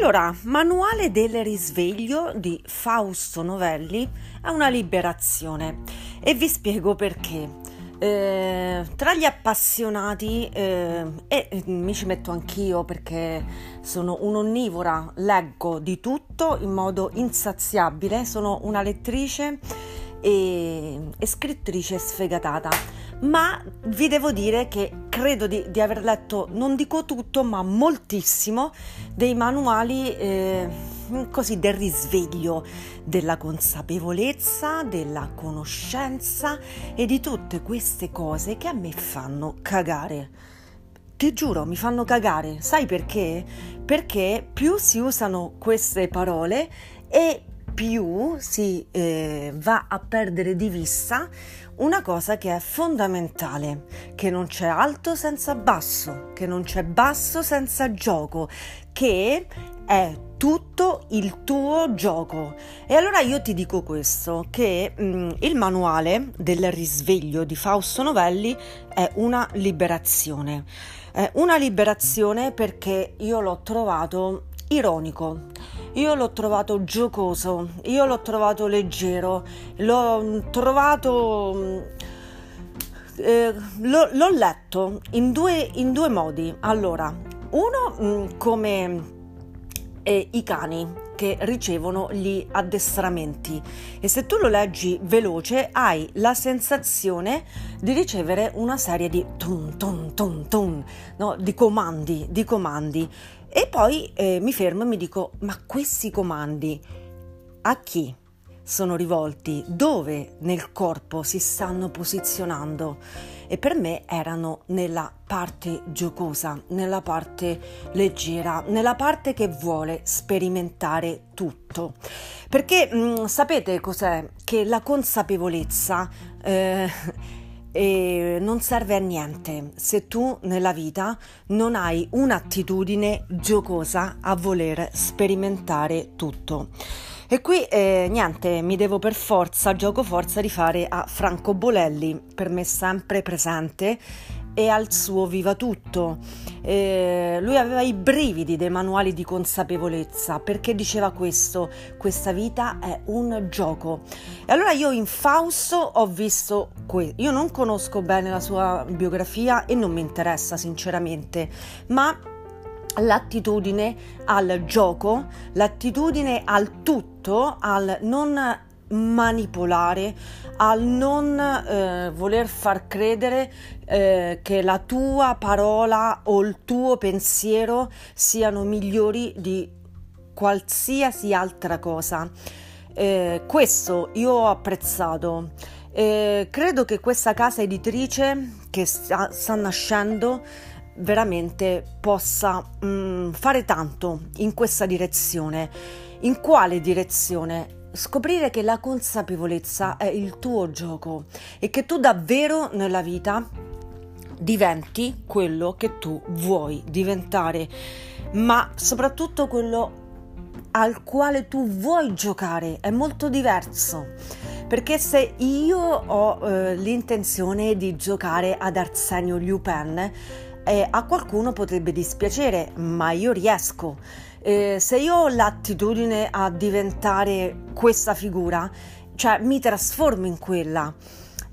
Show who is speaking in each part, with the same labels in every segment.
Speaker 1: Allora, Manuale del risveglio di Fausto Novelli è una liberazione e vi spiego perché. Eh, tra gli appassionati, eh, e mi ci metto anch'io perché sono un'onnivora, leggo di tutto in modo insaziabile, sono una lettrice e, e scrittrice sfegatata ma vi devo dire che credo di, di, aver letto, non dico tutto, ma moltissimo dei manuali eh, così del risveglio, della consapevolezza, della conoscenza e di tutte queste cose che a me fanno cagare. Ti giuro, mi fanno cagare. Sai perché? Perché più si usano queste parole e più si eh, va a perdere di vista una cosa che è fondamentale, che non c'è alto senza basso, che non c'è basso senza gioco, che è tutto il tuo gioco. E allora io ti dico questo, che mh, mm, il manuale del risveglio di Fausto Novelli è una liberazione. È una liberazione perché io l'ho trovato ironico io l'ho trovato giocoso, io l'ho trovato leggero, l'ho trovato... Eh, l'ho, l'ho, letto in due, in due, modi. Allora, uno mm, come eh, i cani che ricevono gli addestramenti e se tu lo leggi veloce hai la sensazione di ricevere una serie di tum tum tum tum, no? di comandi, di comandi e poi eh, mi fermo e mi dico, ma questi comandi a chi sono rivolti? Dove nel corpo si stanno posizionando? E per me erano nella parte giocosa, nella parte leggera, nella parte che vuole sperimentare tutto. Perché mh, mm, sapete cos'è? Che la consapevolezza... Eh, e non serve a niente se tu nella vita non hai un'attitudine giocosa a voler sperimentare tutto. E qui eh, niente, mi devo per forza, gioco forza, rifare a Franco Bolelli, per me sempre presente e al suo viva tutto. Eh, lui aveva i brividi dei manuali di consapevolezza perché diceva questo, questa vita è un gioco. E allora io in Fausto ho visto questo, io non conosco bene la sua biografia e non mi interessa sinceramente, ma l'attitudine al gioco, l'attitudine al tutto, al non manipolare, al non eh, voler far credere eh, che la tua parola o il tuo pensiero siano migliori di qualsiasi altra cosa. Eh, questo io ho apprezzato. Eh, credo che questa casa editrice che sta, sta nascendo veramente possa mh, mm, fare tanto in questa direzione. In quale direzione? Scoprire che la consapevolezza è il tuo gioco e che tu davvero nella vita diventi quello che tu vuoi diventare, ma soprattutto quello al quale tu vuoi giocare è molto diverso. Perché se io ho eh, l'intenzione di giocare ad Arsenio Lupin, eh, a qualcuno potrebbe dispiacere, ma io riesco. Eh, se io ho l'attitudine a diventare questa figura, cioè mi trasformo in quella.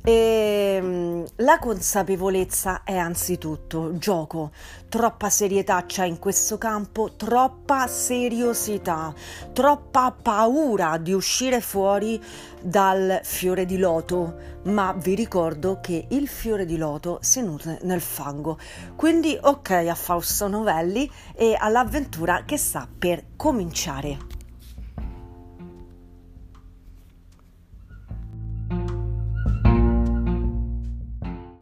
Speaker 1: E, ehm, la consapevolezza è anzitutto gioco, troppa serietà c'è in questo campo, troppa seriosità, troppa paura di uscire fuori dal fiore di loto, ma vi ricordo che il fiore di loto si nutre nel fango. Quindi ok a Fausto Novelli e all'avventura che sta per cominciare.